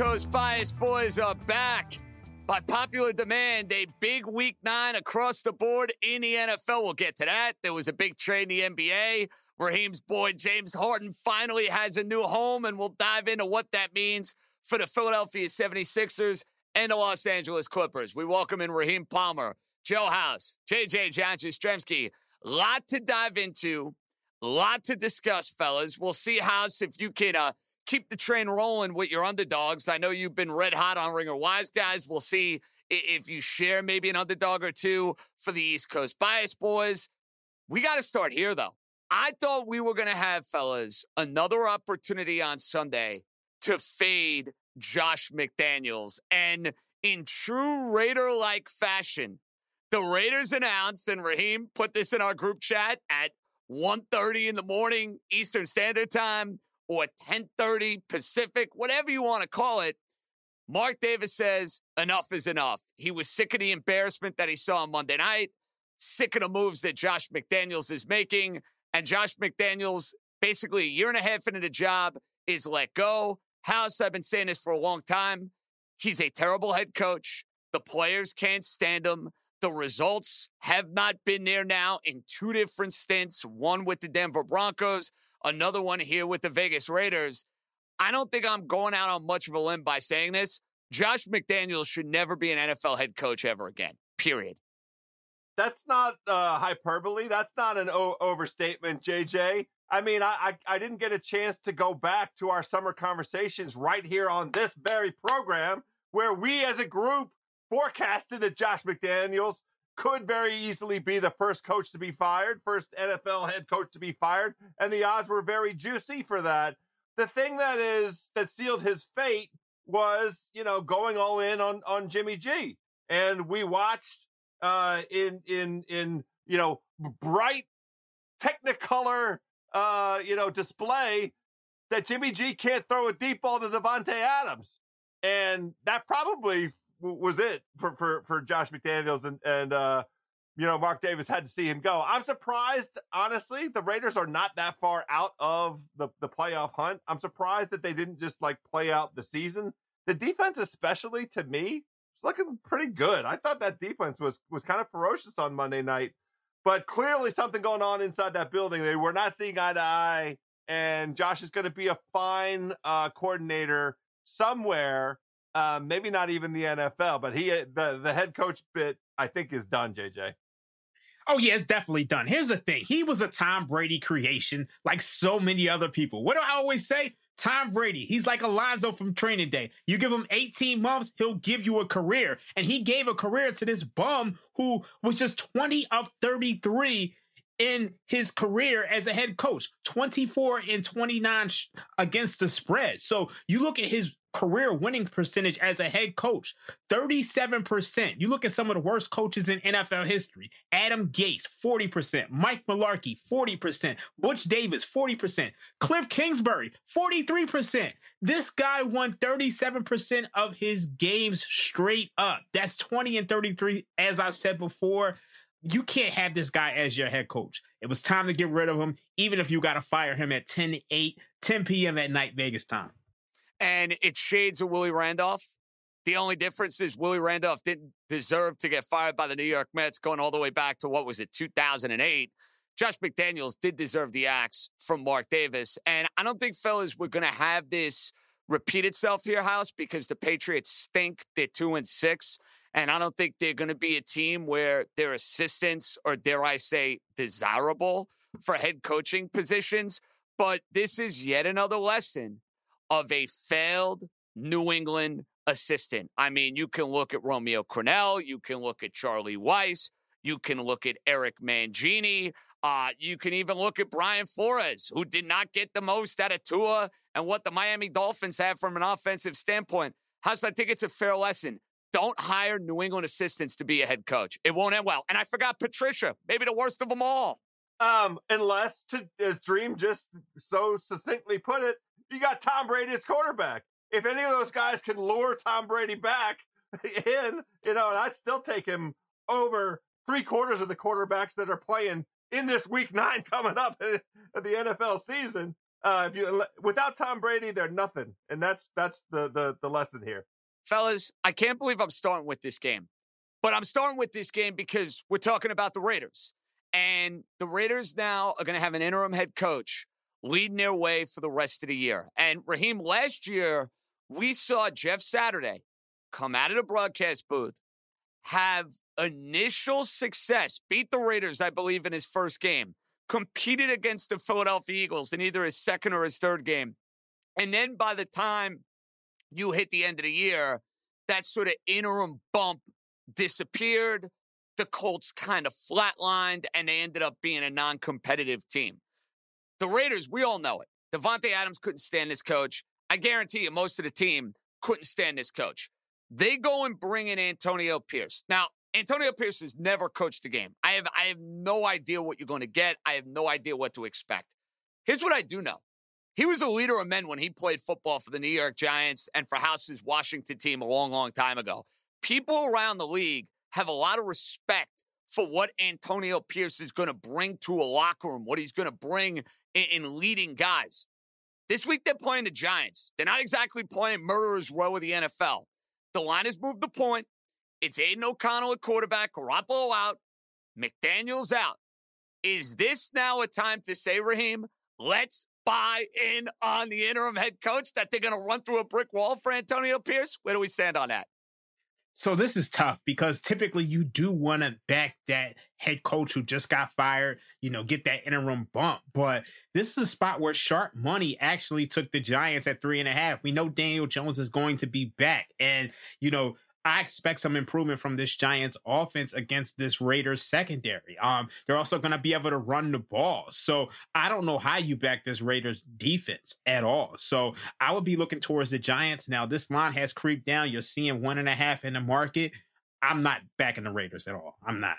Coast Bias Boys are back. By popular demand, a big week nine across the board in the NFL. We'll get to that. There was a big trade in the NBA. Raheem's boy, James Harden, finally has a new home, and we'll dive into what that means for the Philadelphia 76ers and the Los Angeles Clippers. We welcome in Raheem Palmer, Joe House, JJ John Jastremski. Lot to dive into, lot to discuss, fellas. We'll see, House, if you can uh, keep the train rolling with your underdogs. I know you've been red hot on Ringer Wise guys. We'll see if you share maybe an underdog or two for the East Coast Bias boys. We got to start here, though. I thought we were going to have, fellas, another opportunity on Sunday to fade Josh McDaniels. And in true Raider like fashion, the Raiders announced, and Raheem put this in our group chat at 1.30 in the morning Eastern Standard Time or 10:30 Pacific, whatever you want to call it. Mark Davis says enough is enough. He was sick of the embarrassment that he saw on Monday night, sick of the moves that Josh McDaniels is making, and Josh McDaniels, basically a year and a half into the job, is let go. House, I've been saying this for a long time. He's a terrible head coach. The players can't stand him. The results have not been there now in two different stints, one with the Denver Broncos, another one here with the Vegas Raiders. I don't think I'm going out on much of a limb by saying this. Josh McDaniels should never be an NFL head coach ever again, period. That's not uh, hyperbole. That's not an o- overstatement, JJ. I mean, I, I, I didn't get a chance to go back to our summer conversations right here on this very program where we as a group forecasted that Josh McDaniels could very easily be the first coach to be fired, first NFL head coach to be fired, and the odds were very juicy for that. The thing that is that sealed his fate was, you know, going all in on on Jimmy G. And we watched uh in in in you know bright technicolor uh you know display that Jimmy G can't throw a deep ball to Davante Adams. And that probably was it for for for Josh McDaniels and and uh, you know Mark Davis had to see him go. I'm surprised, honestly. The Raiders are not that far out of the the playoff hunt. I'm surprised that they didn't just like play out the season. The defense, especially to me, is looking pretty good. I thought that defense was was kind of ferocious on Monday night, but clearly something going on inside that building. They were not seeing eye to eye, and Josh is going to be a fine uh, coordinator somewhere uh, maybe not even the NFL, but he uh, the the head coach bit I think is done. JJ. Oh yeah, it's definitely done. Here's the thing: he was a Tom Brady creation, like so many other people. What do I always say? Tom Brady, he's like Alonzo from Training Day. You give him 18 months, he'll give you a career. And he gave a career to this bum who was just 20 of 33 in his career as a head coach 24 and 29 against the spread. So you look at his career winning percentage as a head coach 37%. You look at some of the worst coaches in NFL history Adam Gase, 40%, Mike Mularkey, 40%, Butch Davis, 40%, Cliff Kingsbury, 43%. This guy won 37% of his games straight up. That's 20 and 33, as I said before. You can't have this guy as your head coach. It was time to get rid of him, even if you got to fire him at 10 8, 10 p.m. at night Vegas time and it's shades of Willie Randolph. The only difference is Willie Randolph didn't deserve to get fired by the New York Mets going all the way back to what was it, 2008. Josh McDaniels did deserve the axe from Mark Davis. And I don't think, fellas, we're going to have this repeat itself here, House, because the Patriots stink. They're two and six. And I don't think they're going to be a team where their assistants or, dare I say, desirable for head coaching positions. But this is yet another lesson of a failed New England assistant. I mean, you can look at Romeo Crennel, you can look at Charlie Weis, you can look at Eric Mangini, uh, you can even look at Brian Flores, who did not get the most out of Tua and what the Miami Dolphins have from an offensive standpoint. House, I think it's a fair lesson. Don't hire New England assistants to be a head coach. It won't end well. And I forgot Patricia, maybe the worst of them all. Um, unless, to, as Dream just so succinctly put it, you got Tom Brady as quarterback. If any of those guys can lure Tom Brady back in, you know, and I'd still take him over three quarters of the quarterbacks that are playing in this week nine coming up of the NFL season. Uh, if you without Tom Brady, they're nothing, and that's that's the the the lesson here, fellas. I can't believe I'm starting with this game, but I'm starting with this game because we're talking about the Raiders, and the Raiders now are going to have an interim head coach leading their way for the rest of the year. And Raheem, last year, we saw Jeff Saturday come out of the broadcast booth, have initial success, beat the Raiders, I believe, in his first game, competed against the Philadelphia Eagles in either his second or his third game. And then by the time you hit the end of the year, that sort of interim bump disappeared. The Colts kind of flatlined and they ended up being a non competitive team. The Raiders, we all know it. Davante Adams couldn't stand this coach. I guarantee you, most of the team couldn't stand this coach. They go and bring in Antonio Pierce. Now, Antonio Pierce has never coached a game. I have I have no idea what you're going to get. I have no idea what to expect. Here's what I do know. He was a leader of men when he played football for the New York Giants and for House's Washington team a long, long time ago. People around the league have a lot of respect for what Antonio Pierce is going to bring to a locker room, what he's going to bring in, in, leading guys. This week they're playing the Giants. They're not exactly playing murderers row of the NFL. The line has moved the point. It's Aidan O'Connell at quarterback, Garoppolo out, McDaniels out. Is this now a time to say, Raheem, let's buy in on the interim head coach that they're going to run through a brick wall for Antonio Pierce? Where do we stand on that? So this is tough because typically you do want to back that head coach who just got fired, you know, get that interim bump. But this is a spot where sharp money actually took the Giants at three and a half. We know Daniel Jones is going to be back. And, you know, I expect some improvement from this Giants offense against this Raiders secondary. Um, they're also going to be able to run the ball. So I don't know how you back this Raiders defense at all. So I would be looking towards the Giants. Now, this line has creeped down. You're seeing one and a half in the market. I'm not backing the Raiders at all. I'm not.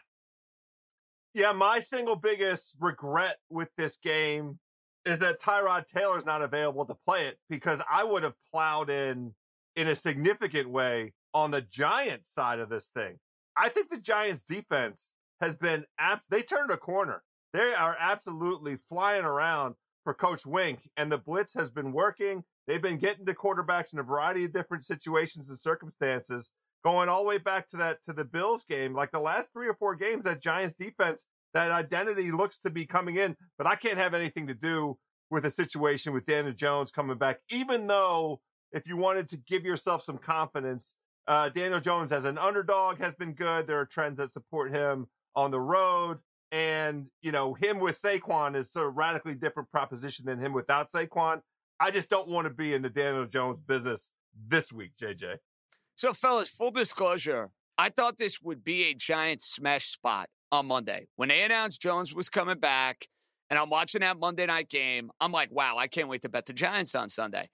Yeah, my single biggest regret with this game is that Tyrod Taylor's not available to play it because I would have plowed in in a significant way on the Giants side of this thing. I think the Giants defense has been abs- they turned a corner. They are absolutely flying around for Coach Wink, and the blitz has been working. They've been getting to quarterbacks in a variety of different situations and circumstances, going all the way back to that to the Bills game. Like the last three or four games, that Giants defense, that identity looks to be coming in, but I can't have anything to do with a situation with Daniel Jones coming back, even though if you wanted to give yourself some confidence uh, Daniel Jones as an underdog has been good. There are trends that support him on the road. And, you know, him with Saquon is a radically different proposition than him without Saquon. I just don't want to be in the Daniel Jones business this week, JJ. So, fellas, full disclosure, I thought this would be a giant smash spot on Monday. When they announced Jones was coming back, and I'm watching that Monday night game, I'm like, wow, I can't wait to bet the Giants on Sunday.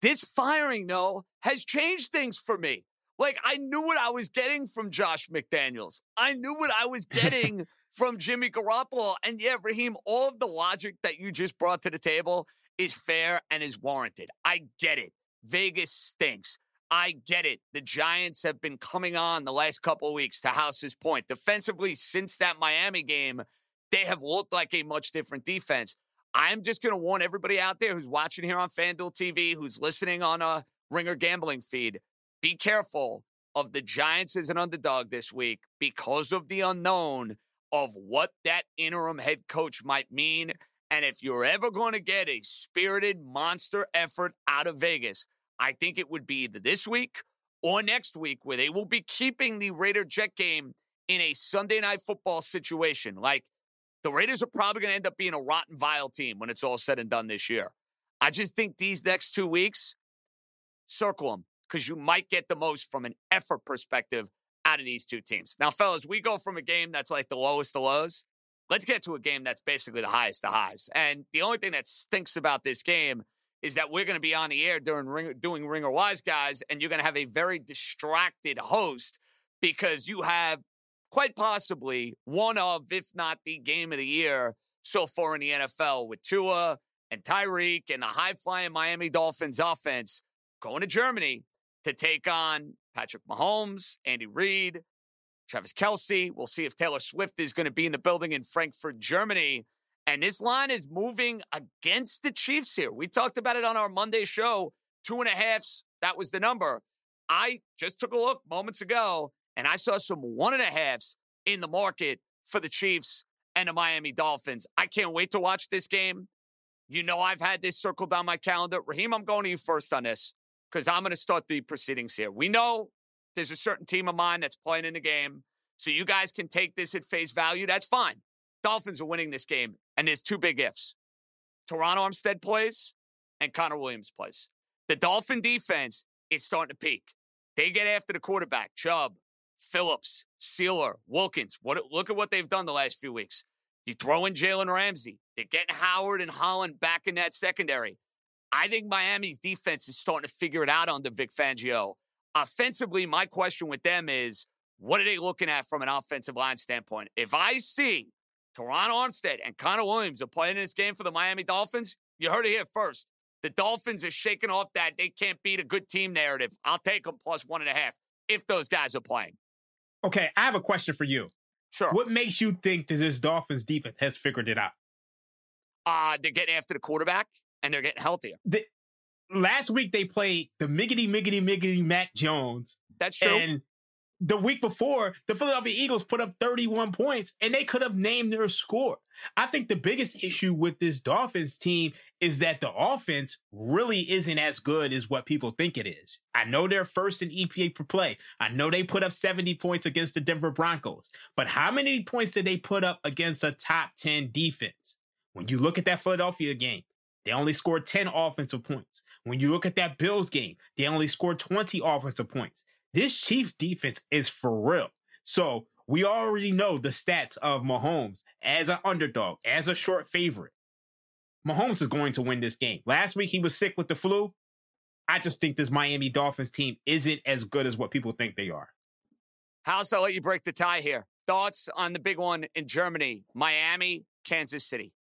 This firing, though, has changed things for me. Like, I knew what I was getting from Josh McDaniels. I knew what I was getting from Jimmy Garoppolo. And yeah, Raheem, all of the logic that you just brought to the table is fair and is warranted. I get it. Vegas stinks. I get it. The Giants have been coming on the last couple of weeks to House's point. Defensively, since that Miami game, they have looked like a much different defense. I'm just going to warn everybody out there who's watching here on FanDuel TV, who's listening on a Ringer gambling feed. Be careful of the Giants as an underdog this week because of the unknown of what that interim head coach might mean. And if you're ever going to get a spirited monster effort out of Vegas, I think it would be either this week or next week where they will be keeping the Raider Jet game in a Sunday night football situation. Like the Raiders are probably going to end up being a rotten, vile team when it's all said and done this year. I just think these next two weeks, circle them because you might get the most from an effort perspective out of these two teams. Now, fellas, we go from a game that's like the lowest of lows. Let's get to a game that's basically the highest of highs. And the only thing that stinks about this game is that we're going to be on the air during ring, doing Ringer Wise Guys, and you're going to have a very distracted host because you have quite possibly one of, if not the game of the year so far in the NFL with Tua and Tyreek and the high flying Miami Dolphins offense going to Germany to take on Patrick Mahomes, Andy Reid, Travis Kelce. We'll see if Taylor Swift is going to be in the building in Frankfurt, Germany. And this line is moving against the Chiefs here. We talked about it on our Monday show. Two and a halfs, that was the number. I just took a look moments ago and I saw some one and a halfs in the market for the Chiefs and the Miami Dolphins. I can't wait to watch this game. You know, I've had this circled on my calendar. Raheem, I'm going to you first on this because I'm going to start the proceedings here. We know there's a certain team of mine that's playing in the game. So you guys can take this at face value. That's fine. Dolphins are winning this game. And there's two big ifs. Terron Armstead plays and Connor Williams plays. The Dolphin defense is starting to peak. They get after the quarterback, Chubb, Phillips, Sieler, Wilkins. What, look at what they've done the last few weeks. You throw in Jalen Ramsey. They're getting Howard and Holland back in that secondary. I think Miami's defense is starting to figure it out under Vic Fangio. Offensively, my question with them is what are they looking at from an offensive line standpoint? If I see Terron Armstead and Connor Williams are playing in this game for the Miami Dolphins, you heard it here first. The Dolphins are shaking off that they can't beat a good team narrative. I'll take them plus one and a half if those guys are playing. Okay, I have a question for you. Sure. What makes you think that this Dolphins defense has figured it out? Uh, they're getting after the quarterback and they're getting healthier. The, last week they played the miggity miggity miggity Mac Jones. That's true. And the week before, the Philadelphia Eagles put up 31 points and they could have named their score. I think the biggest issue with this Dolphins team is that the offense really isn't as good as what people think it is. I know they're first in EPA per play. I know they put up 70 points against the Denver Broncos, but how many points did they put up against a top 10 defense? When you look at that Philadelphia game, they only scored 10 offensive points. When you look at that Bills game, they only scored 20 offensive points. This Chiefs defense is for real. So we already know the stats of Mahomes as an underdog, as a short favorite. Mahomes is going to win this game. Last week he was sick with the flu. I just think this Miami Dolphins team isn't as good as what people think they are. House, I'll let you break the tie here. Thoughts on the big one in Germany, Miami, Kansas City?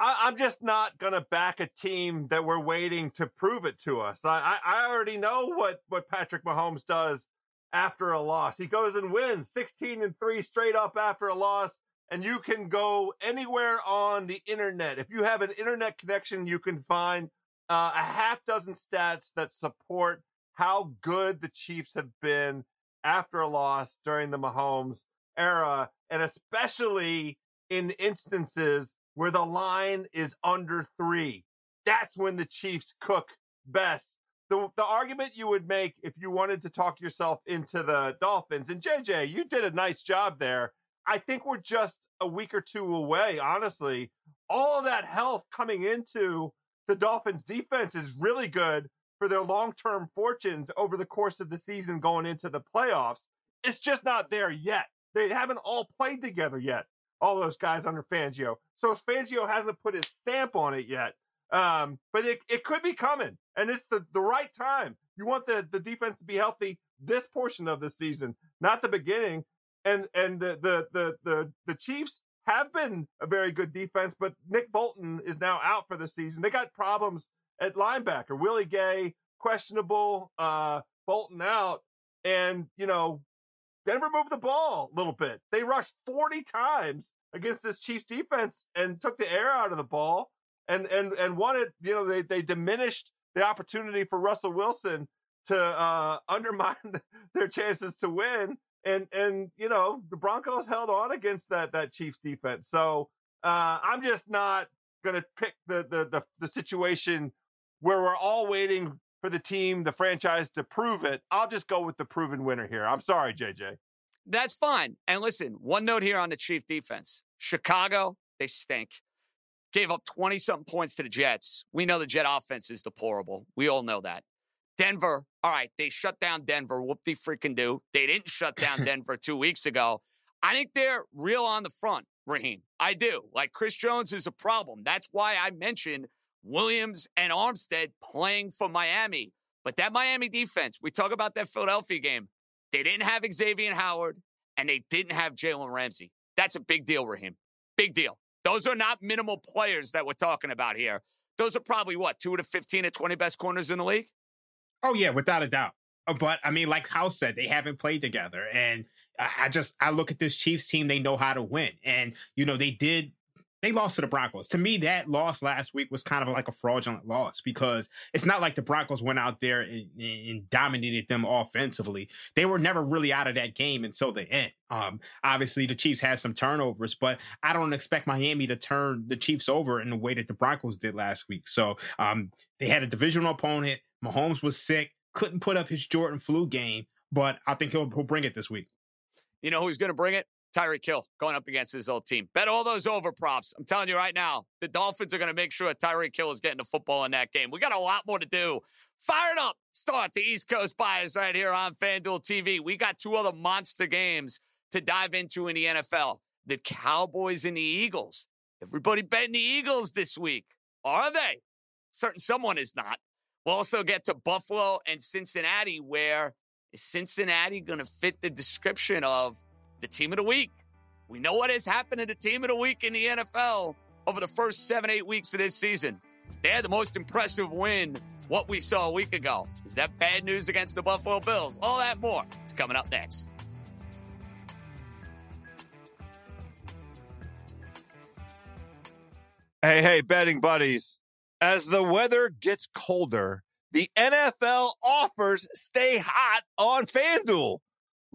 I, am just not going to back a team that we're waiting to prove it to us. I, I already know what, what Patrick Mahomes does after a loss. He goes and wins 16 and 3 straight up after a loss. And you can go anywhere on the internet. If you have an internet connection, you can find uh, a half dozen stats that support how good the Chiefs have been after a loss during the Mahomes era, and especially in instances where the line is under three. That's when the Chiefs cook best. The, the argument you would make if you wanted to talk yourself into the Dolphins, and JJ, you did a nice job there. I think we're just a week or two away, honestly. All of that health coming into the Dolphins defense is really good for their long term fortunes over the course of the season going into the playoffs. It's just not there yet. They haven't all played together yet all those guys under Fangio. So Fangio hasn't put his stamp on it yet. Um, but it, it could be coming. And it's the, the right time. You want the, the defense to be healthy this portion of the season, not the beginning. And and the the the the, the Chiefs have been a very good defense, but Nick Bolton is now out for the season. They got problems at linebacker. Willie Gay, questionable, uh, Bolton out. And, you know, Denver moved the ball a little bit. They rushed 40 times against this Chiefs defense and took the air out of the ball and and and wanted, you know, they they diminished the opportunity for Russell Wilson to uh, undermine their chances to win. And and you know, the Broncos held on against that that Chiefs defense. So uh, I'm just not gonna pick the, the the the situation where we're all waiting for the team, the franchise to prove it. I'll just go with the proven winner here. I'm sorry, JJ. That's fine. And listen, one note here on the Chief defense Chicago, they stink. Gave up 20 something points to the Jets. We know the Jet offense is deplorable. We all know that. Denver, all right, they shut down Denver. Whoop de freaking do. They didn't shut down Denver two weeks ago. I think they're real on the front, Raheem. I do. Like Chris Jones is a problem. That's why I mentioned Williams and Armstead playing for Miami. But that Miami defense, we talk about that Philadelphia game. They didn't have Xavier Howard and they didn't have Jalen Ramsey. That's a big deal, Raheem. Big deal. Those are not minimal players that we're talking about here. Those are probably what, two the 15 to 20 best corners in the league? Oh, yeah, without a doubt. Uh, but I mean, like House said, they haven't played together. And I just, I look at this Chiefs team, they know how to win. And, you know, they did they lost to the Broncos. To me, that loss last week was kind of like a fraudulent loss because it's not like the Broncos went out there and, and dominated them offensively. They were never really out of that game until the end. Um, obviously, the Chiefs had some turnovers, but I don't expect Miami to turn the Chiefs over in the way that the Broncos did last week. So um, they had a divisional opponent. Mahomes was sick, couldn't put up his Jordan flu game, but I think he'll, he'll bring it this week. You know who's going to bring it? Tyreek Hill going up against his old team. Bet all those over props. I'm telling you right now, the Dolphins are going to make sure Tyreek Hill is getting the football in that game. We got a lot more to do. Fired up. Start the East Coast bias right here on FanDuel TV. We got two other monster games to dive into in the NFL. The Cowboys and the Eagles. Everybody betting the Eagles this week. Are they? Certain someone is not. We'll also get to Buffalo and Cincinnati, where is Cincinnati going to fit the description of the team of the week. We know what has happened to the team of the week in the NFL over the first seven, eight weeks of this season. They had the most impressive win, what we saw a week ago. Is that bad news against the Buffalo Bills? All that more. It's coming up next. Hey, hey, betting buddies. As the weather gets colder, the NFL offers stay hot on FanDuel.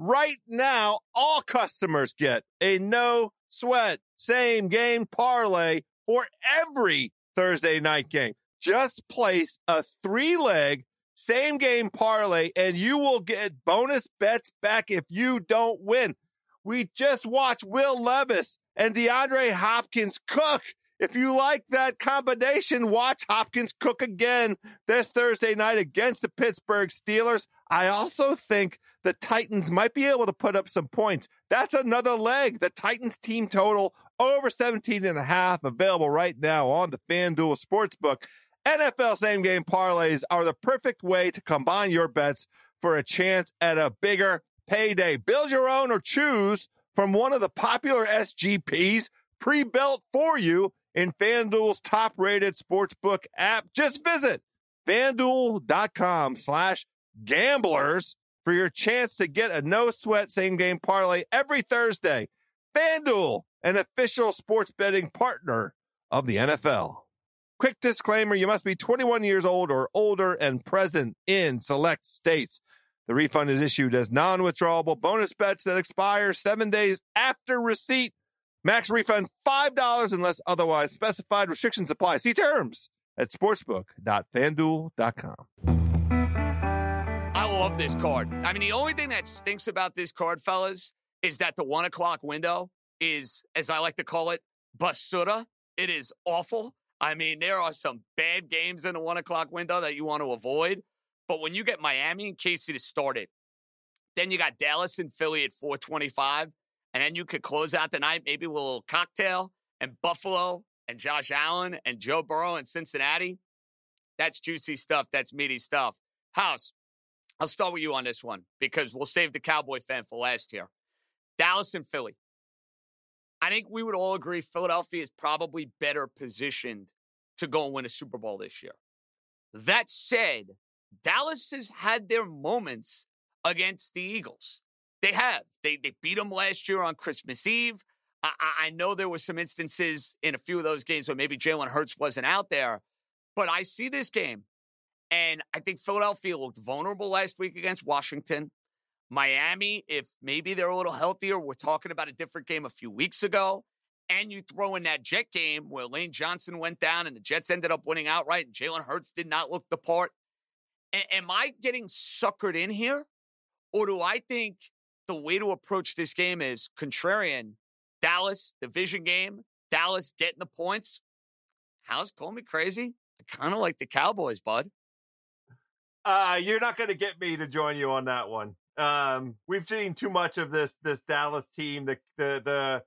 Right now, all customers get a no sweat same game parlay for every Thursday night game. Just place a three leg same game parlay and you will get bonus bets back if you don't win. We just watched Will Levis and DeAndre Hopkins cook. If you like that combination, watch Hopkins cook again this Thursday night against the Pittsburgh Steelers. I also think the Titans might be able to put up some points. That's another leg. The Titans team total over 17 and a half available right now on the FanDuel Sportsbook. NFL same game parlays are the perfect way to combine your bets for a chance at a bigger payday. Build your own or choose from one of the popular SGPs pre-built for you in FanDuel's top-rated sportsbook app. Just visit fanduel.com slash gamblers for your chance to get a no sweat same game parlay every Thursday. FanDuel, an official sports betting partner of the NFL. Quick disclaimer you must be 21 years old or older and present in select states. The refund is issued as non withdrawable bonus bets that expire seven days after receipt. Max refund $5 unless otherwise specified. Restrictions apply. See terms at sportsbook.fanduel.com love this card. I mean, the only thing that stinks about this card, fellas, is that the one o'clock window is, as I like to call it, basura. It is awful. I mean, there are some bad games in the one o'clock window that you want to avoid. But when you get Miami and KC to start it, then you got Dallas and Philly at 425. And then you could close out the night maybe with a little cocktail and Buffalo and Josh Allen and Joe Burrow and Cincinnati. That's juicy stuff. That's meaty stuff. House, I'll start with you on this one because we'll save the Cowboy fan for last here. Dallas and Philly. I think we would all agree Philadelphia is probably better positioned to go and win a Super Bowl this year. That said, Dallas has had their moments against the Eagles. They have. They they beat them last year on Christmas Eve. I, I know there were some instances in a few of those games where maybe Jalen Hurts wasn't out there, but I see this game, and I think Philadelphia looked vulnerable last week against Washington. Miami, if maybe they're a little healthier, we're talking about a different game a few weeks ago. And you throw in that Jet game where Lane Johnson went down and the Jets ended up winning outright and Jalen Hurts did not look the part. A- am I getting suckered in here? Or do I think the way to approach this game is contrarian? Dallas, division game, Dallas getting the points. House, call me crazy. I kind of like the Cowboys, bud. Uh, you're not going to get me to join you on that one. Um, we've seen too much of this this Dallas team. The the the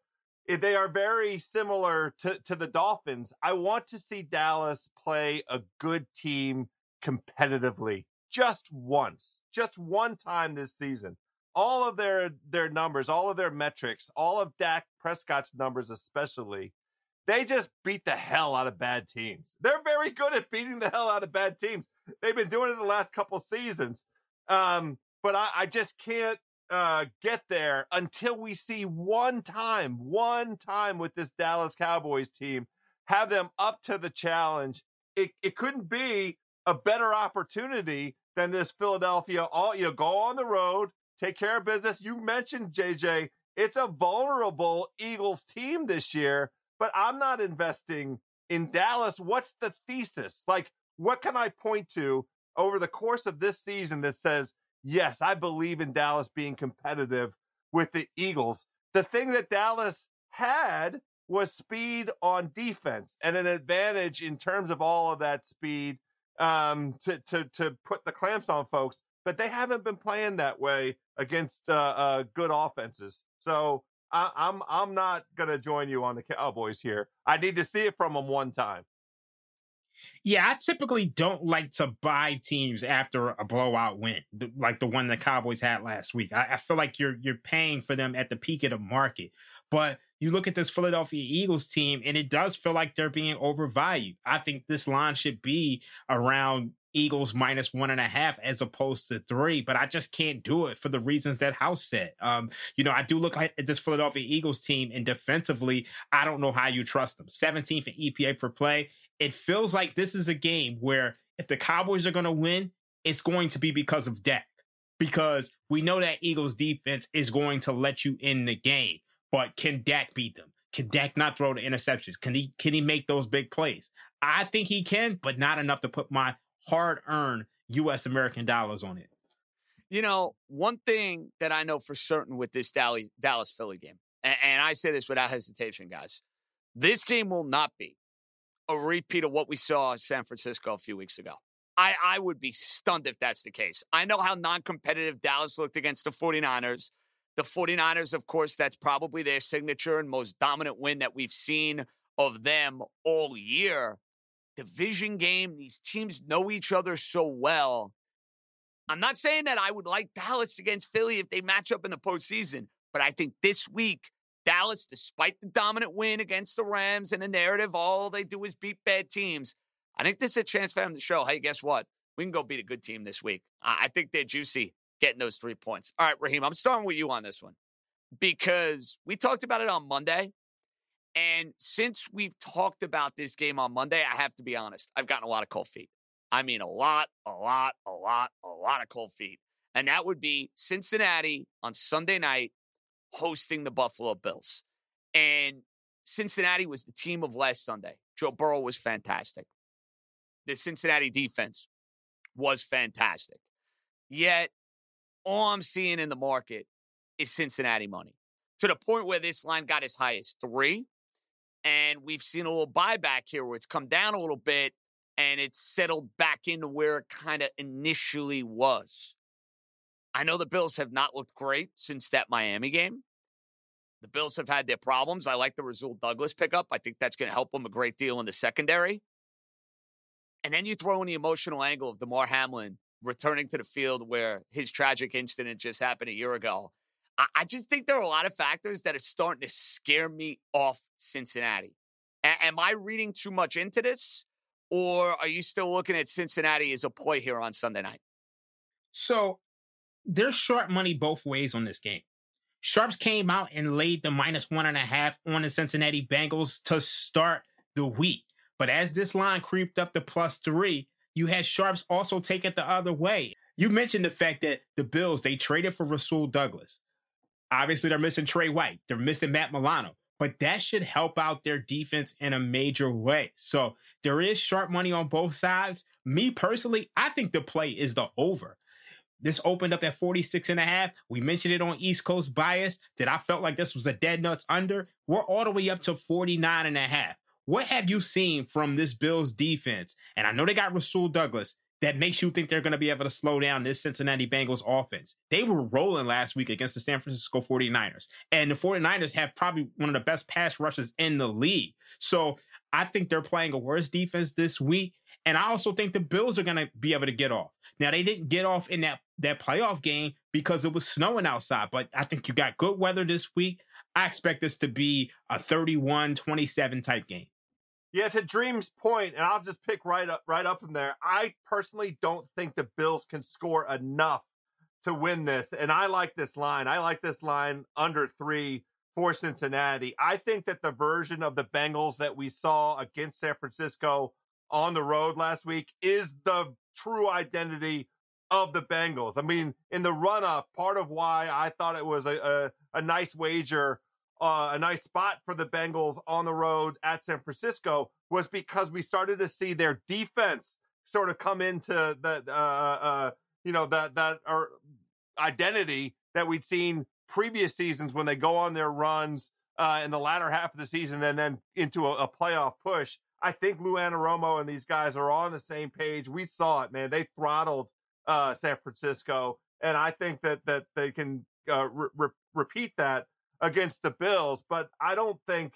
eh, they are very similar to to the Dolphins. I want to see Dallas play a good team competitively just once, just one time this season. All of their their numbers, all of their metrics, all of Dak Prescott's numbers especially, they just beat the hell out of bad teams. They're very good at beating the hell out of bad teams. They've been doing it the last couple seasons. Um, but I, I just can't uh, get there until we see one time, one time with this Dallas Cowboys team, have them up to the challenge. It, it couldn't be a better opportunity than this Philadelphia. All you know, go on the road, take care of business. You mentioned JJ. It's a vulnerable Eagles team this year, but I'm not investing in Dallas. What's the thesis? Like, what can I point to over the course of this season that says yes, I believe in Dallas being competitive with the Eagles. The thing that Dallas had was speed on defense and an advantage in terms of all of that speed um, to, to, to put the clamps on folks. But they haven't been playing that way against uh, uh, good offenses. So I, I'm I'm not gonna join you on the Cowboys here. I need to see it from them one time. Yeah, I typically don't like to buy teams after a blowout win, like the one the Cowboys had last week. I, I, feel like you're you're paying for them at the peak of the market. But you look at this Philadelphia Eagles team, and it does feel like they're being overvalued. I think this line should be around Eagles minus one and a half as opposed to three, but I just can't do it for the reasons that House said. Um, you know, I do look at this Philadelphia Eagles team, and defensively, I don't know how you trust them. 17th in EPA per play it feels like this is a game where if the Cowboys are going to win, it's going to be because of Dak. Because we know that Eagles defense is going to let you in the game. But can Dak beat them? Can Dak not throw the interceptions? Can he can he make those big plays? I think he can, but not enough to put my hard-earned US American dollars on it. You know, one thing that I know for certain with this Dallas Philly game, and I say this without hesitation, guys, this game will not be a repeat of what we saw in San Francisco a few weeks ago. I, I would be stunned if that's the case. I know how non competitive Dallas looked against the 49ers. The 49ers, of course, that's probably their signature and most dominant win that we've seen of them all year. Division game, these teams know each other so well. I'm not saying that I would like Dallas against Philly if they match up in the postseason, but I think this week Dallas, despite the dominant win against the Rams and the narrative, all they do is beat bad teams. I think this is a chance for them to show, hey, guess what? We can go beat a good team this week. I think they're juicy getting those three points. All right, Raheem, I'm starting with you on this one because we talked about it on Monday. And since we've talked about this game on Monday, I have to be honest, I've gotten a lot of cold feet. I mean, a lot, a lot, a lot, a lot of cold feet. And that would be Cincinnati on Sunday night hosting the Buffalo Bills. And Cincinnati was the team of last Sunday. Joe Burrow was fantastic. The Cincinnati defense was fantastic. Yet, all I'm seeing in the market is Cincinnati money to the point where this line got as high as three. And we've seen a little buyback here where it's come down a little bit and it's settled back into where it kind of initially was. I know the Bills have not looked great since that Miami game. The Bills have had their problems. I like the Rasul Douglas pickup. I think that's going to help them a great deal in the secondary. And then you throw in the emotional angle of Damar Hamlin returning to the field where his tragic incident just happened a year ago. I, I just think there are a lot of factors that are starting to scare me off Cincinnati. A- am I reading too much into this? Or are you still looking at Cincinnati as a play here on Sunday night? So there's sharp money both ways on this game. Sharps came out and laid the minus one and a half on the Cincinnati Bengals to start the week. But as this line creeped up to plus three, you had Sharps also take it the other way. You mentioned the fact that the Bills, they traded for Rasul Douglas. Obviously, they're missing Tre White. They're missing Matt Milano. But that should help out their defense in a major way. So there is sharp money on both sides. Me personally, I think the play is the over. This opened up at 46 and a half. We mentioned it on East Coast bias that I felt like this was a dead nuts under. We're all the way up to 49 and a half. What have you seen from this Bills defense? And I know they got Rasul Douglas that makes you think they're going to be able to slow down this Cincinnati Bengals offense. They were rolling last week against the San Francisco 49ers. And the 49ers have probably one of the best pass rushes in the league. So I think they're playing a worse defense this week. And I also think the Bills are going to be able to get off. Now they didn't get off in that that playoff game because it was snowing outside, but I think you got good weather this week. I expect this to be a 31-27 type game. Yeah, to Dream's point, and I'll just pick right up right up from there. I personally don't think the Bills can score enough to win this. And I like this line. I like this line under three for Cincinnati. I think that the version of the Bengals that we saw against San Francisco on the road last week is the true identity of the Bengals. I mean, in the run up, part of why I thought it was a, a, a nice wager, uh, a nice spot for the Bengals on the road at San Francisco was because we started to see their defense sort of come into the, uh, uh, you know, that, that or identity that we'd seen previous seasons when they go on their runs uh, in the latter half of the season and then into a, a playoff push. I think Lou Anarumo and these guys are on the same page. We saw it, man. They throttled uh, San Francisco, and I think that that they can uh, re- repeat that against the Bills. But I don't think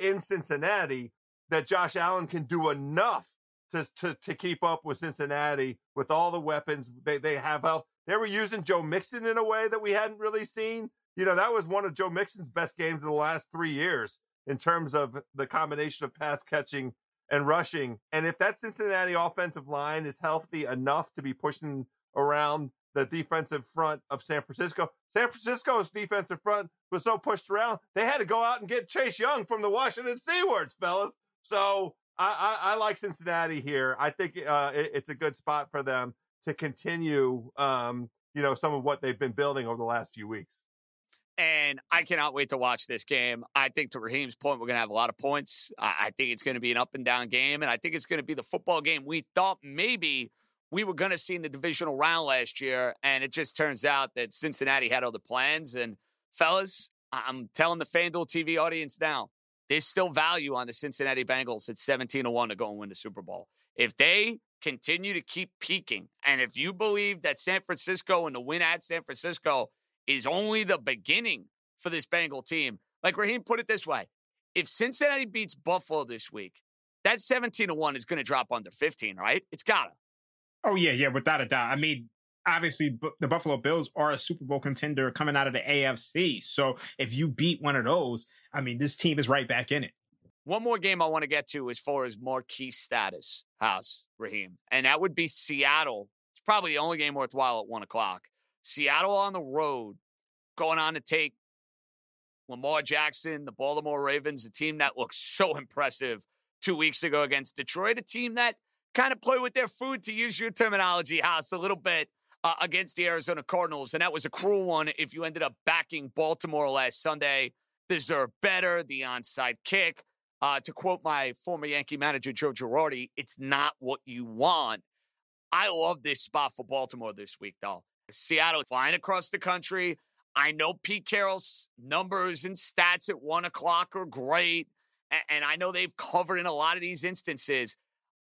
in Cincinnati that Josh Allen can do enough to to to keep up with Cincinnati with all the weapons they they have out. They were using Joe Mixon in a way that we hadn't really seen. You know, that was one of Joe Mixon's best games in the last three years in terms of the combination of pass catching and rushing. And if that Cincinnati offensive line is healthy enough to be pushing around the defensive front of San Francisco, San Francisco's defensive front was so pushed around, they had to go out and get Chase Young from the Washington Stewards, fellas. So I, I, I like Cincinnati here. I think uh, it, it's a good spot for them to continue, um, you know, some of what they've been building over the last few weeks. And I cannot wait to watch this game. I think to Raheem's point, we're going to have a lot of points. I think it's going to be an up and down game. And I think it's going to be the football game we thought maybe we were going to see in the divisional round last year. And it just turns out that Cincinnati had other plans. And fellas, I'm telling the FanDuel TV audience now, there's still value on the Cincinnati Bengals at 17 to 1 to go and win the Super Bowl. If they continue to keep peaking, and if you believe that San Francisco and the win at San Francisco is only the beginning for this Bengal team. Like Raheem put it this way if Cincinnati beats Buffalo this week, that 17 to 1 is going to drop under 15, right? It's got to. Oh, yeah, yeah, without a doubt. I mean, obviously, the Buffalo Bills are a Super Bowl contender coming out of the AFC. So if you beat one of those, I mean, this team is right back in it. One more game I want to get to as far as marquee status, House, Raheem, and that would be Seattle. It's probably the only game worthwhile at one o'clock. Seattle on the road, going on to take Lamar Jackson, the Baltimore Ravens, a team that looked so impressive two weeks ago against Detroit, a team that kind of play with their food, to use your terminology, House, a little bit uh, against the Arizona Cardinals. And that was a cruel one if you ended up backing Baltimore last Sunday. Deserve better, the onside kick. Uh, to quote my former Yankee manager, Joe Girardi, it's not what you want. I love this spot for Baltimore this week, though. Seattle flying across the country. I know Pete Carroll's numbers and stats at one o'clock are great. And I know they've covered in a lot of these instances.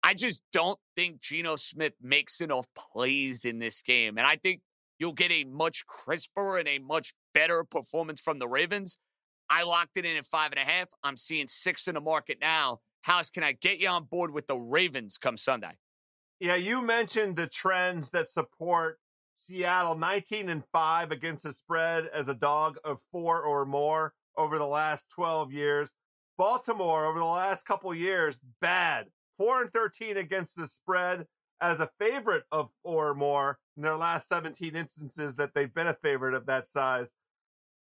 I just don't think Geno Smith makes enough plays in this game. And I think you'll get a much crisper and a much better performance from the Ravens. I locked it in at five and a half. I'm seeing six in the market now. House, can I get you on board with the Ravens come Sunday? Yeah, you mentioned the trends that support Seattle 19 and 5 against the spread as a dog of four or more over the last 12 years. Baltimore over the last couple years, bad. 4 and 13 against the spread as a favorite of four or more in their last 17 instances that they've been a favorite of that size.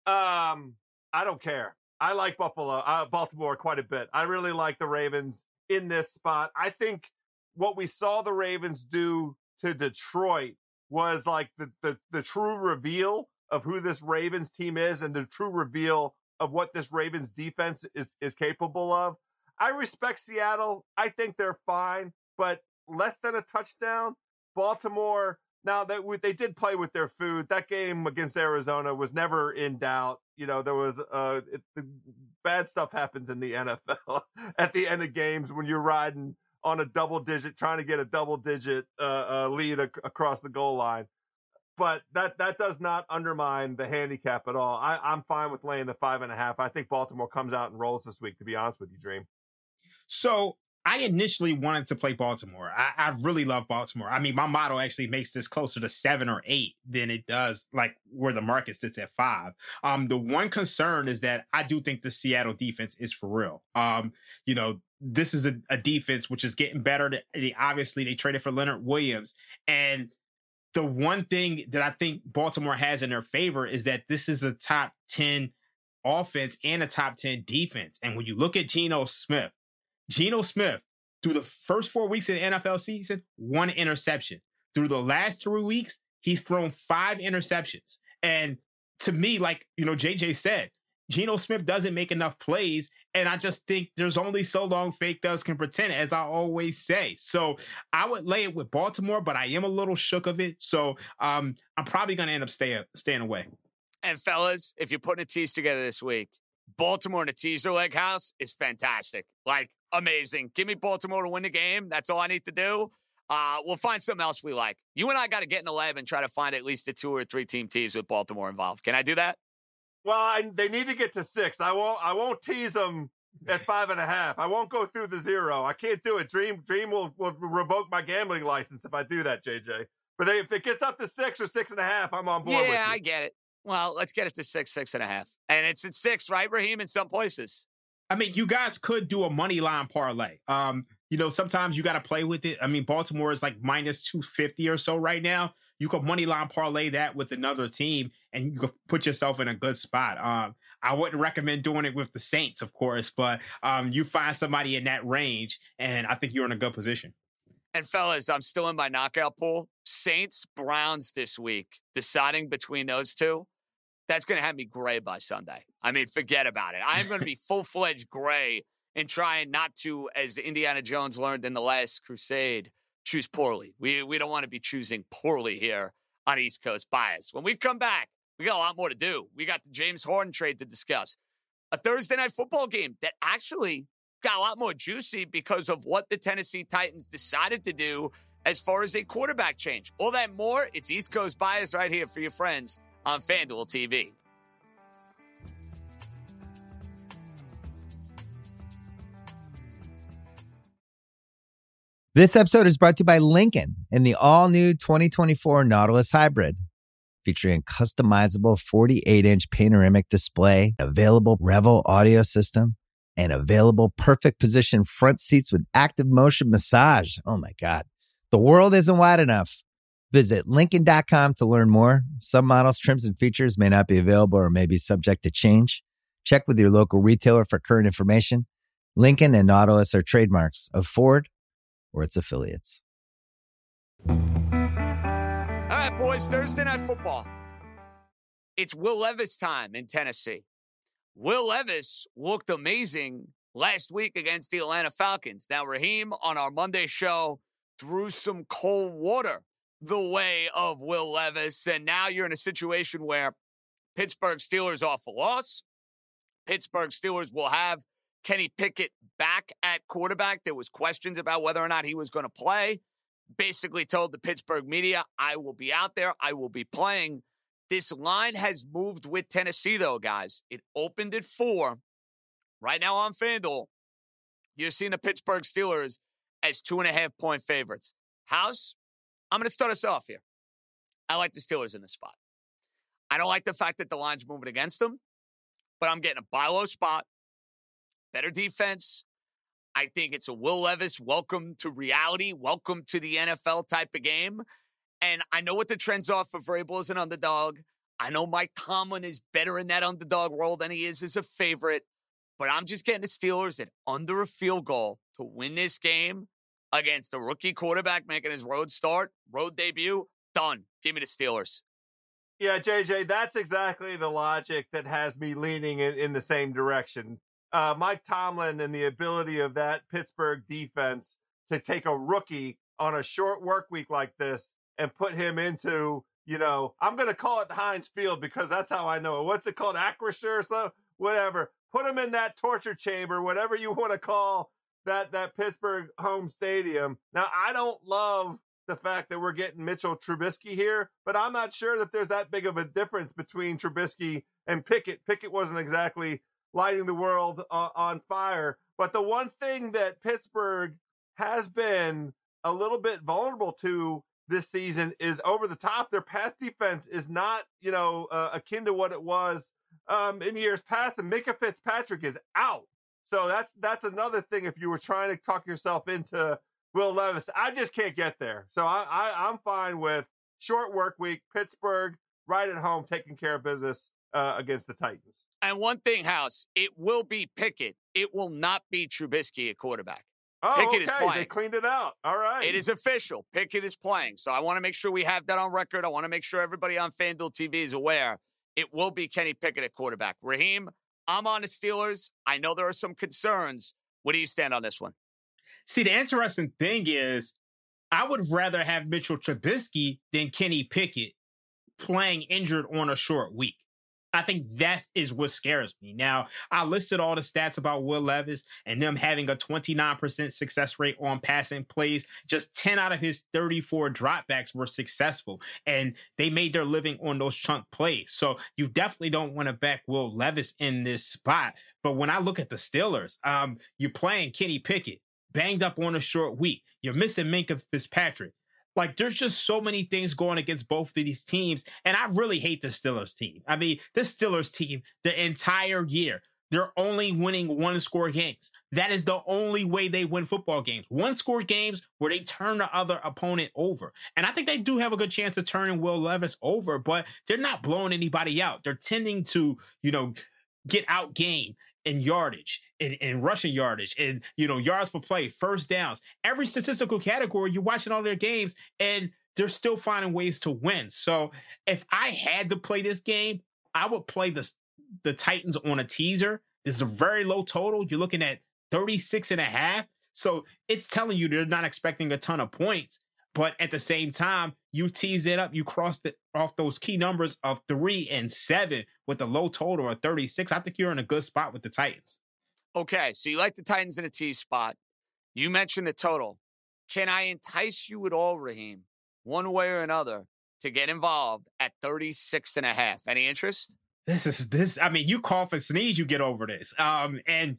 Um, I don't care. I like Buffalo, uh, Baltimore quite a bit. I really like the Ravens in this spot. I think what we saw the Ravens do to Detroit was like the, the, the true reveal of who this Ravens team is and the true reveal of what this Ravens defense is, is capable of. I respect Seattle. I think they're fine, but less than a touchdown. Baltimore, now that they did play with their food, that game against Arizona was never in doubt. You know, there was uh, it, bad stuff happens in the NFL at the end of games when you're riding on a double digit, trying to get a double digit uh, uh, lead ac- across the goal line. But that that does not undermine the handicap at all. I, I'm fine with laying the five and a half. I think Baltimore comes out and rolls this week. To be honest with you, Dream. So I initially wanted to play Baltimore. I, I, really love Baltimore. I mean, my model actually makes this closer to seven or eight than it does like where the market sits at five. Um, the one concern is that I do think the Seattle defense is for real. Um, you know, this is a, a defense which is getting better. They, obviously they traded for Leonard Williams, and the one thing that I think Baltimore has in their favor is that this is a top ten offense and a top ten defense. And when you look at Geno Smith, Geno Smith through the first four weeks of the NFL season, one interception. Through the last three weeks, he's thrown five interceptions. And to me, like you know, JJ said, Geno Smith doesn't make enough plays. And I just think there's only so long fake does can pretend, as I always say. So I would lay it with Baltimore, but I am a little shook of it. So um, I'm probably going to end up staying staying away. And fellas, if you're putting a tease together this week, Baltimore in a teaser leg house is fantastic. Like amazing. Give me Baltimore to win the game. That's all I need to do. Uh, we'll find something else we like. You and I got to get in the lab and try to find at least a two or three team tease with Baltimore involved. Can I do that? Well, I, they need to get to six. I won't. I won't tease them at five and a half. I won't go through the zero. I can't do it. Dream Dream will, will revoke my gambling license if I do that, JJ. But they, if it gets up to six or six and a half, I'm on board. Yeah, I get it. Well, let's get it to six, six and a half, and it's at six, right, Raheem? In some places. I mean, you guys could do a money line parlay. Um, you know, sometimes you got to play with it. I mean, Baltimore is like minus 250 or so right now. You could money line parlay that with another team and you could put yourself in a good spot. Um, I wouldn't recommend doing it with the Saints, of course, but um, you find somebody in that range and I think you're in a good position. And fellas, I'm still in my knockout pool. Saints, Browns this week, deciding between those two that's going to have me gray by Sunday. I mean, forget about it. I'm going to be full fledged gray and trying not to, as Indiana Jones learned in the last crusade, choose poorly. We, we don't want to be choosing poorly here on East Coast bias. When we come back, we got a lot more to do. We got the James Harden trade to discuss. A Thursday night football game that actually got a lot more juicy because of what the Tennessee Titans decided to do as far as a quarterback change. All that more, it's East Coast bias right here for your friends on FanDuel TV. This episode is brought to you by Lincoln in the all new 2024 Nautilus Hybrid. Featuring a customizable 48 inch panoramic display, available Revel audio system, and available perfect position front seats with active motion massage. Oh my God. The world isn't wide enough Visit Lincoln.com to learn more. Some models, trims, and features may not be available or may be subject to change. Check with your local retailer for current information. Lincoln and Nautilus are trademarks of Ford or its affiliates. All right, boys, Thursday night football. It's Will Levis time in Tennessee. Will Levis looked amazing last week against the Atlanta Falcons. Now, Raheem on our Monday show threw some cold water the way of Will Levis. And now you're in a situation where Pittsburgh Steelers off a loss. Pittsburgh Steelers will have Kenny Pickett back at quarterback. There was questions about whether or not he was going to play. Basically told the Pittsburgh media, I will be out there. I will be playing. This line has moved with Tennessee, though, guys. It opened at four. Right now on FanDuel, you're seeing the Pittsburgh Steelers as two and a half point favorites. House, I'm going to start us off here. I like the Steelers in this spot. I don't like the fact that the line's moving against them, but I'm getting a buy low spot, better defense. I think it's a Will Levis welcome to reality, welcome to the NFL type of game. And I know what the trends are for Vrabel as an underdog. I know Mike Tomlin is better in that underdog role than he is as a favorite, but I'm just getting the Steelers at under a field goal to win this game against a rookie quarterback making his road start, road debut. Done. Give me the Steelers. Yeah, JJ, that's exactly the logic that has me leaning in, in the same direction. Uh, Mike Tomlin and the ability of that Pittsburgh defense to take a rookie on a short work week like this and put him into, you know, I'm going to call it Heinz Field because that's how I know it. What's it called? Acrisure or something? Whatever. Put him in that torture chamber, whatever you want to call that, that Pittsburgh home stadium. Now, I don't love the fact that we're getting Mitchell Trubisky here, but I'm not sure that there's that big of a difference between Trubisky and Pickett. Pickett wasn't exactly lighting the world uh, on fire. But the one thing that Pittsburgh has been a little bit vulnerable to this season is over the top. Their pass defense is not, you know, uh, akin to what it was um, in years past. And Minkah Fitzpatrick is out. So that's that's another thing. If you were trying to talk yourself into Will Levis, I just can't get there. So I, I I'm fine with short work week, Pittsburgh right at home, taking care of business uh, against the Titans. And one thing, House, it will be Pickett. It will not be Trubisky at quarterback. Oh, Pickett okay. is playing. They cleaned it out. All right. It is official. Pickett is playing. So I want to make sure we have that on record. I want to make sure everybody on FanDuel TV is aware. It will be Kenny Pickett at quarterback. Raheem, I'm on the Steelers. I know there are some concerns. What do you stand on this one? See, the interesting thing is, I would rather have Mitchell Trubisky than Kenny Pickett playing injured on a short week. I think that is what scares me. Now, I listed all the stats about Will Levis and them having a 29% success rate on passing plays. Just 10 out of his 34 dropbacks were successful, and they made their living on those chunk plays. So you definitely don't want to back Will Levis in this spot. But when I look at the Steelers, um, you're playing Kenny Pickett, banged up on a short week. You're missing Minkah Fitzpatrick. Like there's just so many things going against both of these teams. And I really hate the Steelers team. I mean, the Steelers team, the entire year, they're only winning one score games. That is the only way they win football games. One score games where they turn the other opponent over. And I think they do have a good chance of turning Will Levis over, but they're not blowing anybody out. They're tending to, you know, get outgained in yardage, in, in rushing yardage, in you know yards per play, first downs, every statistical category. You're watching all their games, and they're still finding ways to win. So if I had to play this game, I would play the the Titans on a teaser. This is a very low total. You're looking at 36 and a half. So it's telling you they're not expecting a ton of points. But at the same time, you tease it up, you cross it off those key numbers of three and seven with a low total of 36. I think you're in a good spot with the Titans. Okay, so you like the Titans in a T spot. You mentioned the total. Can I entice you at all, Raheem, one way or another, to get involved at 36 and a half? Any interest? This is this. I mean, you cough and sneeze, you get over this. Um, and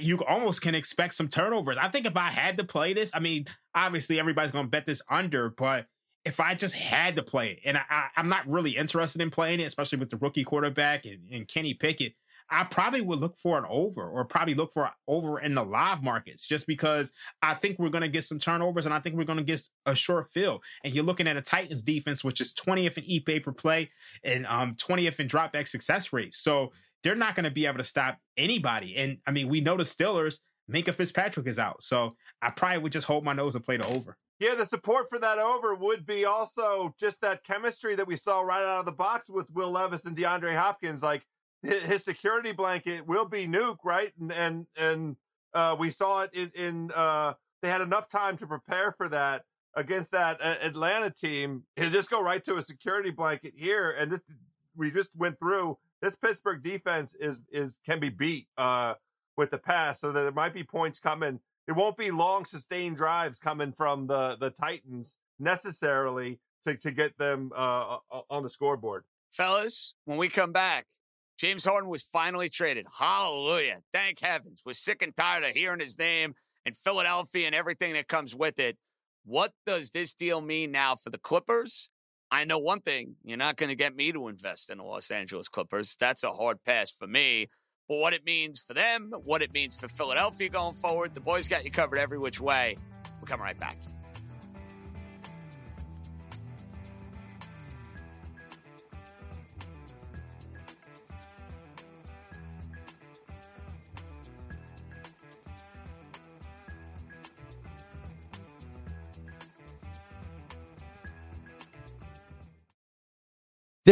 you almost can expect some turnovers. I think if I had to play this, I mean, obviously everybody's going to bet this under, but if I just had to play it, and I, am not really interested in playing it, especially with the rookie quarterback and, and, Kenny Pickett, I probably would look for an over or probably look for an over in the live markets just because I think we're going to get some turnovers and I think we're going to get a short field. And you're looking at a Titans defense, which is 20th in EPA per play and um, 20th in dropback success rate. So they're not going to be able to stop anybody. And I mean, we know the Steelers, Minkah Fitzpatrick is out. So I probably would just hold my nose and play the over. Yeah, the support for that over would be also just that chemistry that we saw right out of the box with Will Levis and DeAndre Hopkins. Like his security blanket will be Nuke, right? And and and uh, we saw it in, in uh, they had enough time to prepare for that against that uh, Atlanta team. He'll just go right to a security blanket here, and this we just went through this Pittsburgh defense is is can be beat uh, with the pass, so that there might be points coming. It won't be long sustained drives coming from the the Titans necessarily to to get them uh, on the scoreboard. Fellas, when we come back, James Harden was finally traded. Hallelujah! Thank heavens. Was sick and tired of hearing his name and Philadelphia and everything that comes with it. What does this deal mean now for the Clippers? I know one thing you're not going to get me to invest in the Los Angeles Clippers. That's a hard pass for me. But what it means for them, what it means for Philadelphia going forward, the boys got you covered every which way. We'll come right back.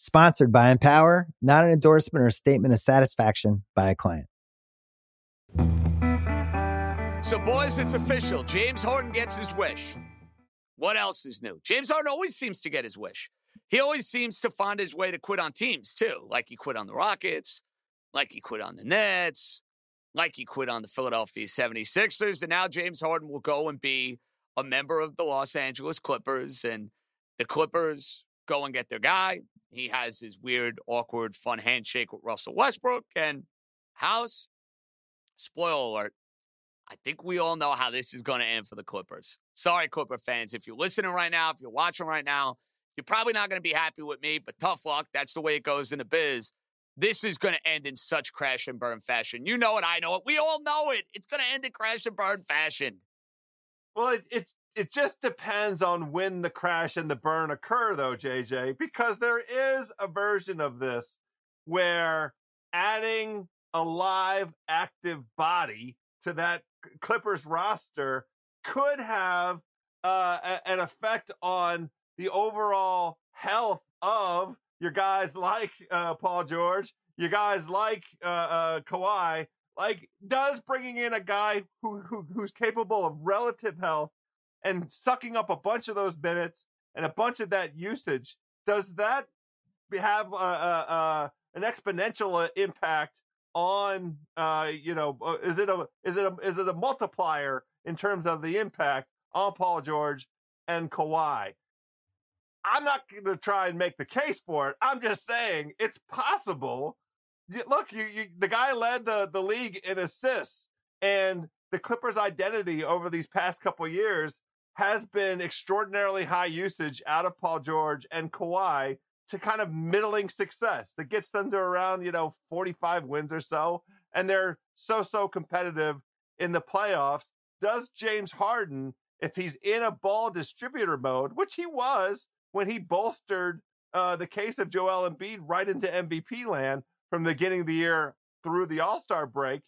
Sponsored by Empower, not an endorsement or statement of satisfaction by a client. So, boys, it's official. James Harden gets his wish. What else is new? James Harden always seems to get his wish. He always seems to find his way to quit on teams, too. Like he quit on the Rockets, like he quit on the Nets, like he quit on the Philadelphia 76ers. And now James Harden will go and be a member of the Los Angeles Clippers. And the Clippers go and get their guy. He has his weird, awkward, fun handshake with Russell Westbrook. And House, spoiler alert, I think we all know how this is going to end for the Clippers. Sorry, Clipper fans. If you're listening right now, if you're watching right now, you're probably not going to be happy with me, but tough luck. That's the way it goes in the biz. This is going to end in such crash and burn fashion. You know it. I know it. We all know it. It's going to end in crash and burn fashion. Well, it, it's it just depends on when the crash and the burn occur, though, JJ, because there is a version of this where adding a live active body to that Clippers roster could have uh, a, an effect on the overall health of your guys like uh, Paul George, your guys like uh, uh, Kawhi. Like, does bringing in a guy who, who who's capable of relative health and sucking up a bunch of those minutes and a bunch of that usage, does that have a, a, a, an exponential uh, impact on uh, you know uh, is it a is it a is it a multiplier in terms of the impact on Paul George and Kawhi? I'm not going to try and make the case for it. I'm just saying it's possible. Look, you, you the guy led the the league in assists, and the Clippers' identity over these past couple years has been extraordinarily high usage out of Paul George and Kawhi to kind of middling success that gets them to around, you know, 45 wins or so. And they're so, so competitive in the playoffs. Does James Harden, if he's in a ball distributor mode, which he was when he bolstered uh, the case of Joel Embiid right into MVP land from the beginning of the year through the All Star break.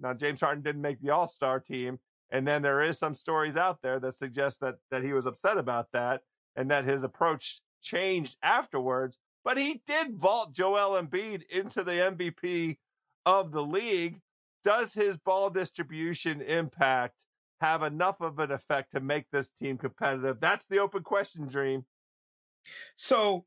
Now, James Harden didn't make the All Star team, and then there is some stories out there that suggest that that he was upset about that and that his approach changed afterwards. But he did vault Joel Embiid into the MVP of the league. Does his ball distribution impact have enough of an effect to make this team competitive? That's the open question, Dream. So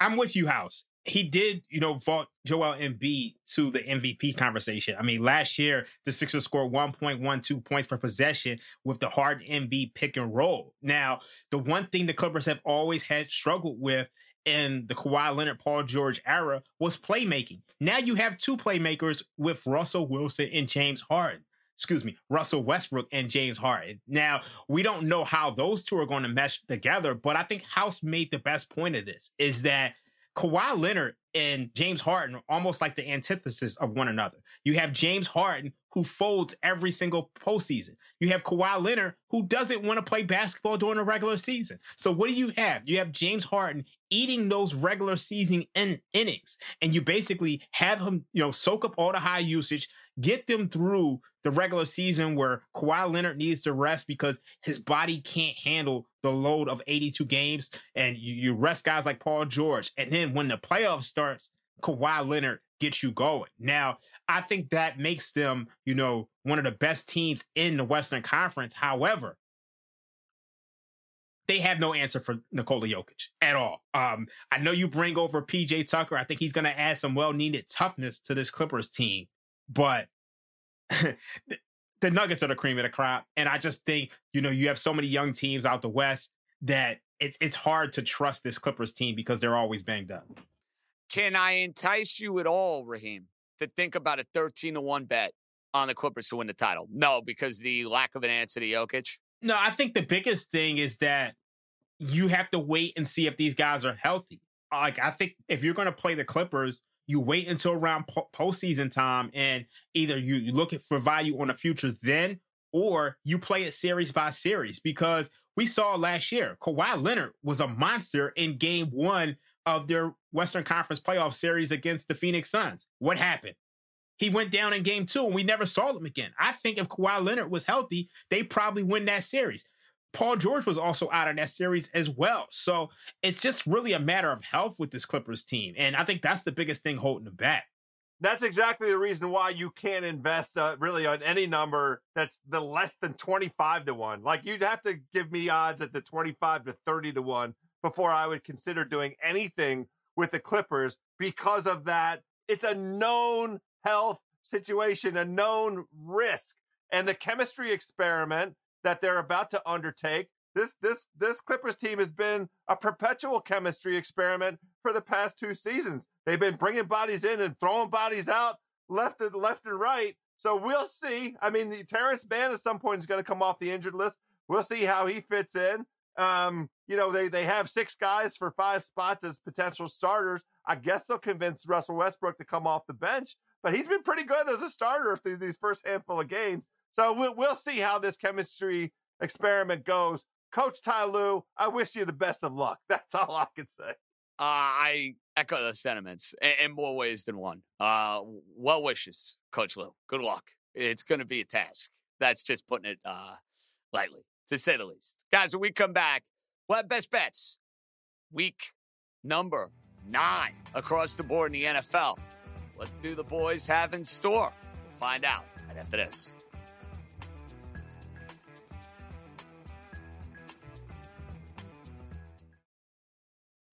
I'm with you, House he did, you know, vault Joel Embiid to the MVP conversation. I mean, last year the Sixers scored 1.12 points per possession with the hard Embiid pick and roll. Now, the one thing the Clippers have always had struggled with in the Kawhi Leonard, Paul George era was playmaking. Now you have two playmakers with Russell Wilson and James Harden. Excuse me, Russell Westbrook and James Harden. Now, we don't know how those two are going to mesh together, but I think House made the best point of this is that Kawhi Leonard and James Harden are almost like the antithesis of one another. You have James Harden who folds every single postseason. You have Kawhi Leonard who doesn't want to play basketball during the regular season. So what do you have? You have James Harden eating those regular season in- innings, and you basically have him, you know, soak up all the high usage, get them through the regular season where Kawhi Leonard needs to rest because his body can't handle the load of 82 games. And you, you rest guys like Paul George. And then when the playoffs starts, Kawhi Leonard gets you going. Now, I think that makes them, you know, one of the best teams in the Western Conference. However, they have no answer for Nikola Jokic at all. Um, I know you bring over PJ Tucker. I think he's going to add some well needed toughness to this Clippers team, but the Nuggets are the cream of the crop. And I just think, you know, you have so many young teams out the West that it's it's hard to trust this Clippers team because they're always banged up. Can I entice you at all, Raheem, to think about a 13 to 1 bet on the Clippers to win the title? No, because the lack of an answer to Jokic. No, I think the biggest thing is that you have to wait and see if these guys are healthy. Like, I think if you're going to play the Clippers, you wait until around po- postseason time and either you, you look for value on the futures then, or you play it series by series because we saw last year Kawhi Leonard was a monster in game one of their Western Conference playoff series against the Phoenix Suns. What happened? He went down in game two and we never saw him again. I think if Kawhi Leonard was healthy, they probably win that series. Paul George was also out of that series as well. So it's just really a matter of health with this Clippers team. And I think that's the biggest thing holding them back. That's exactly the reason why you can't invest uh, really on any number that's the less than 25 to 1. Like you'd have to give me odds at the 25 to 30 to 1 before I would consider doing anything with the Clippers because of that. It's a known health situation, a known risk. And the chemistry experiment that they're about to undertake. This this this Clippers team has been a perpetual chemistry experiment for the past two seasons. They've been bringing bodies in and throwing bodies out left and left and right. So we'll see. I mean, the Terrence Mann at some point is going to come off the injured list. We'll see how he fits in. Um, you know, they they have six guys for five spots as potential starters. I guess they'll convince Russell Westbrook to come off the bench, but he's been pretty good as a starter through these first handful of games. So we'll, we'll see how this chemistry experiment goes. Coach Ty Lue, I wish you the best of luck. That's all I can say. Uh, I echo those sentiments in, in, more ways than one. Uh, well wishes, Coach Lue. Good luck. It's going to be a task. That's just putting it uh, lightly, to say the least. Guys, when we come back, we'll best bets. Week number nine across the board in the NFL. What do the boys have in store? We'll find out right after this.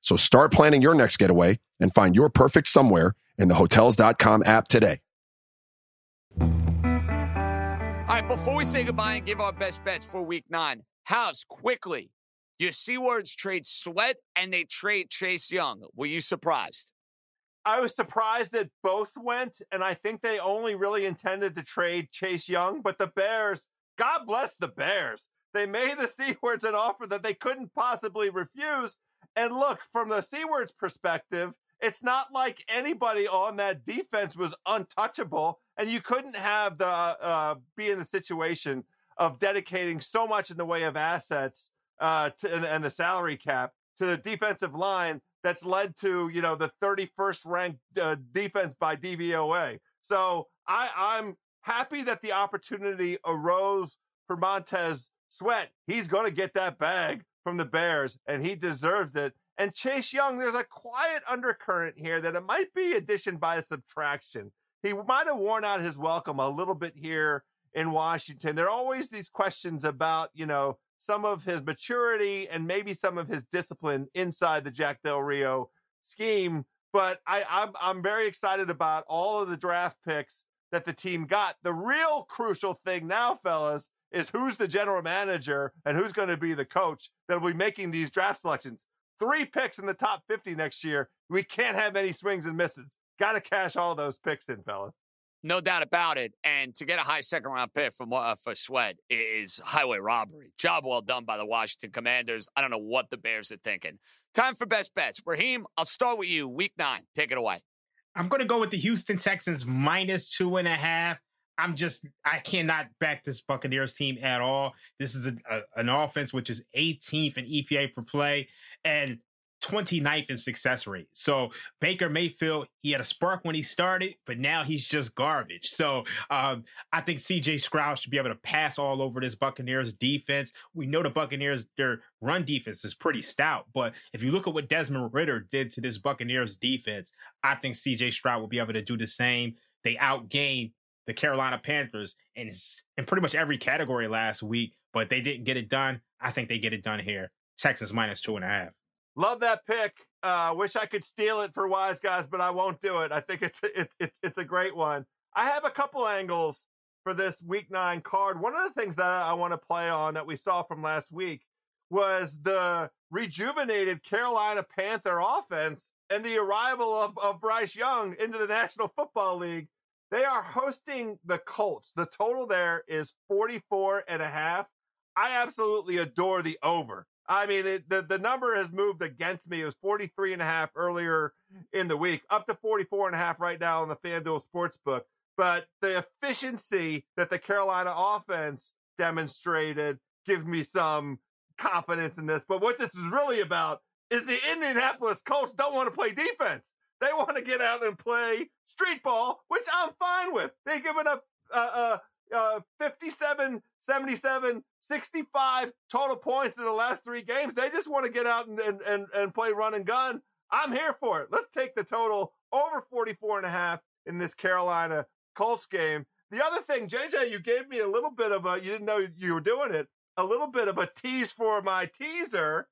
So start planning your next getaway and find your perfect somewhere in the hotels.com app today. All right, before we say goodbye and give our best bets for week nine, House, quickly, your Seawords trade Sweat and they trade Chase Young. Were you surprised? I was surprised that both went, and I think they only really intended to trade Chase Young, but the Bears, God bless the Bears. They made the Seawords an offer that they couldn't possibly refuse, and look, from the Seawards perspective, it's not like anybody on that defense was untouchable, and you couldn't have the uh, be in the situation of dedicating so much in the way of assets uh, to, and, the salary cap to the defensive line that's led to you know the 31st ranked uh, defense by DVOA. So I, I'm happy that the opportunity arose for Montez Sweat. He's going to get that bag from the Bears, and he deserves it. And Chase Young, there's a quiet undercurrent here that it might be addition by subtraction. He might have worn out his welcome a little bit here in Washington. There are always these questions about, you know, some of his maturity and maybe some of his discipline inside the Jack Del Rio scheme. But I, I'm I'm very excited about all of the draft picks that the team got. The real crucial thing now, fellas, is who's the general manager and who's going to be the coach that will be making these draft selections. Three picks in the top 50 next year. We can't have any swings and misses. Got to cash all those picks in, fellas. No doubt about it. And to get a high second round pick for uh, for Sweat is highway robbery. Job well done by the Washington Commanders. I don't know what the Bears are thinking. Time for best bets. Raheem, I'll start with you. Week nine. Take it away. I'm going to go with the Houston Texans minus two and a half. I'm just I cannot back this Buccaneers team at all. This is a, a, an offense which is 18th in EPA per play, and 29th in success rate. So Baker Mayfield, he had a spark when he started, but now he's just garbage. So um, I think CJ Stroud should be able to pass all over this Buccaneers defense. We know the Buccaneers, their run defense is pretty stout, but if you look at what Desmond Ridder did to this Buccaneers defense, I think CJ Stroud will be able to do the same. They outgained the Carolina Panthers in, in pretty much every category last week, but they didn't get it done. I think they get it done here. Texans minus two and a half. Love that pick. Uh, wish I could steal it for wise guys, but I won't do it. I think it's it's it's it's a great one. I have a couple angles for this week nine card. One of the things that I want to play on that we saw from last week was the rejuvenated Carolina Panther offense and the arrival of, of Bryce Young into the National Football League. They are hosting the Colts. The total there is 44 and a half. I absolutely adore the over. I mean, it, the, the number has moved against me. It was 43 and a half earlier in the week, up to 44 and a half right now on the FanDuel Sportsbook. But the efficiency that the Carolina offense demonstrated gives me some confidence in this. But what this is really about is the Indianapolis Colts don't want to play defense. They want to get out and play street ball, which I'm fine with. They've given up uh, uh, uh, 57, 77, 65 total points in the last three games. They just want to get out and, and, and, and play run and gun. I'm here for it. Let's take the total over 44 and a half in this Carolina Colts game. The other thing, JJ, you gave me a little bit of a, you didn't know you were doing it, a little bit of a tease for my teaser.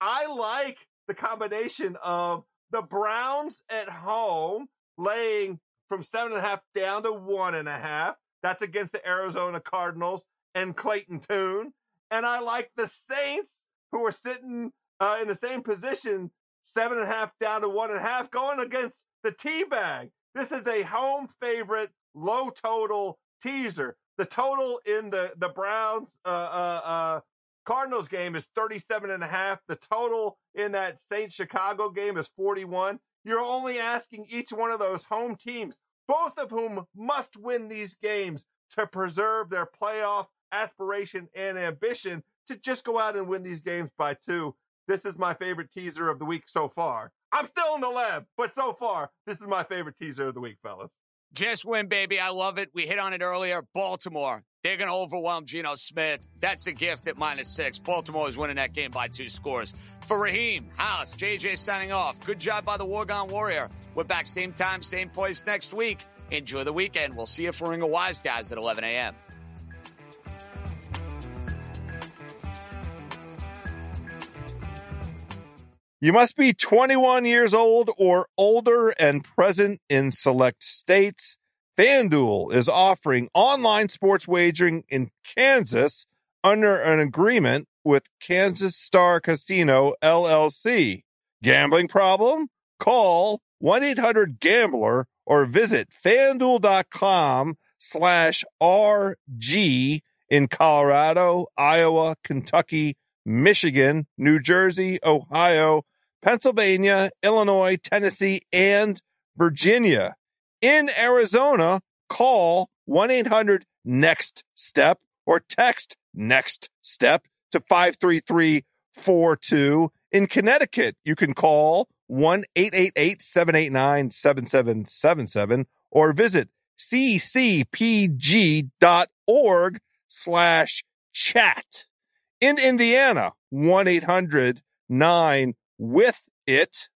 I like the combination of the Browns at home laying from seven and a half down to one and a half. That's against the Arizona Cardinals and Clayton Tune. And I like the Saints who are sitting uh, in the same position, seven and a half down to one and a half, going against the T bag. This is a home favorite, low total teaser. The total in the, the Browns uh, uh, uh Cardinals game is 37 and a half. The total in that Saints Chicago game is 41. You're only asking each one of those home teams, both of whom must win these games to preserve their playoff aspiration and ambition to just go out and win these games by two. This is my favorite teaser of the week so far. I'm still in the lab, but so far, this is my favorite teaser of the week, fellas. Just win, baby. I love it. We hit on it earlier. Baltimore. They're going to overwhelm Geno Smith. That's a gift at minus six. Baltimore is winning that game by two scores. For Raheem, House, JJ signing off. Good job by the Wargon Warrior. We're back same time, same place next week. Enjoy the weekend. We'll see you for Ring of Wise Guys at 11 a.m. You must be 21 years old or older and present in select states. FanDuel is offering online sports wagering in Kansas under an agreement with Kansas Star Casino LLC. Gambling problem? Call 1-800-GAMBLER or visit fanduel.com slash RG in Colorado, Iowa, Kentucky, Michigan, New Jersey, Ohio, Pennsylvania, Illinois, Tennessee, and Virginia. In Arizona, call 1 800 NEXT STEP or text NEXT STEP to 53342. In Connecticut, you can call 1 888 789 7777 or visit ccpg.org slash chat. In Indiana, 1 800 9 with it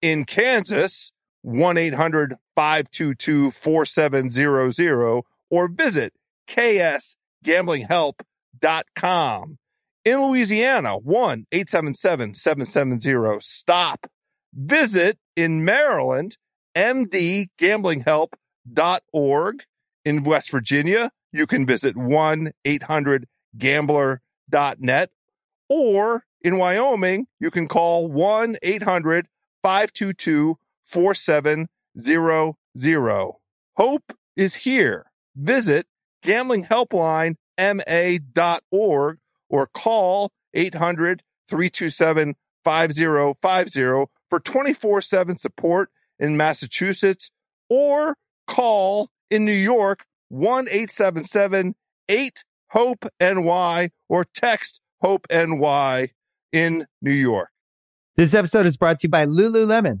in Kansas, 1 800 522 4700, or visit ksgamblinghelp.com. In Louisiana, 1 877 770 STOP. Visit in Maryland, mdgamblinghelp.org. In West Virginia, you can visit 1 800 gambler.net or in Wyoming, you can call 1 800 522 4700. Hope is here. Visit gamblinghelplinema.org or call 800 327 5050 for 24 7 support in Massachusetts or call in New York 1 877 8 HOPE NY or text HOPE NY in New York. This episode is brought to you by Lululemon.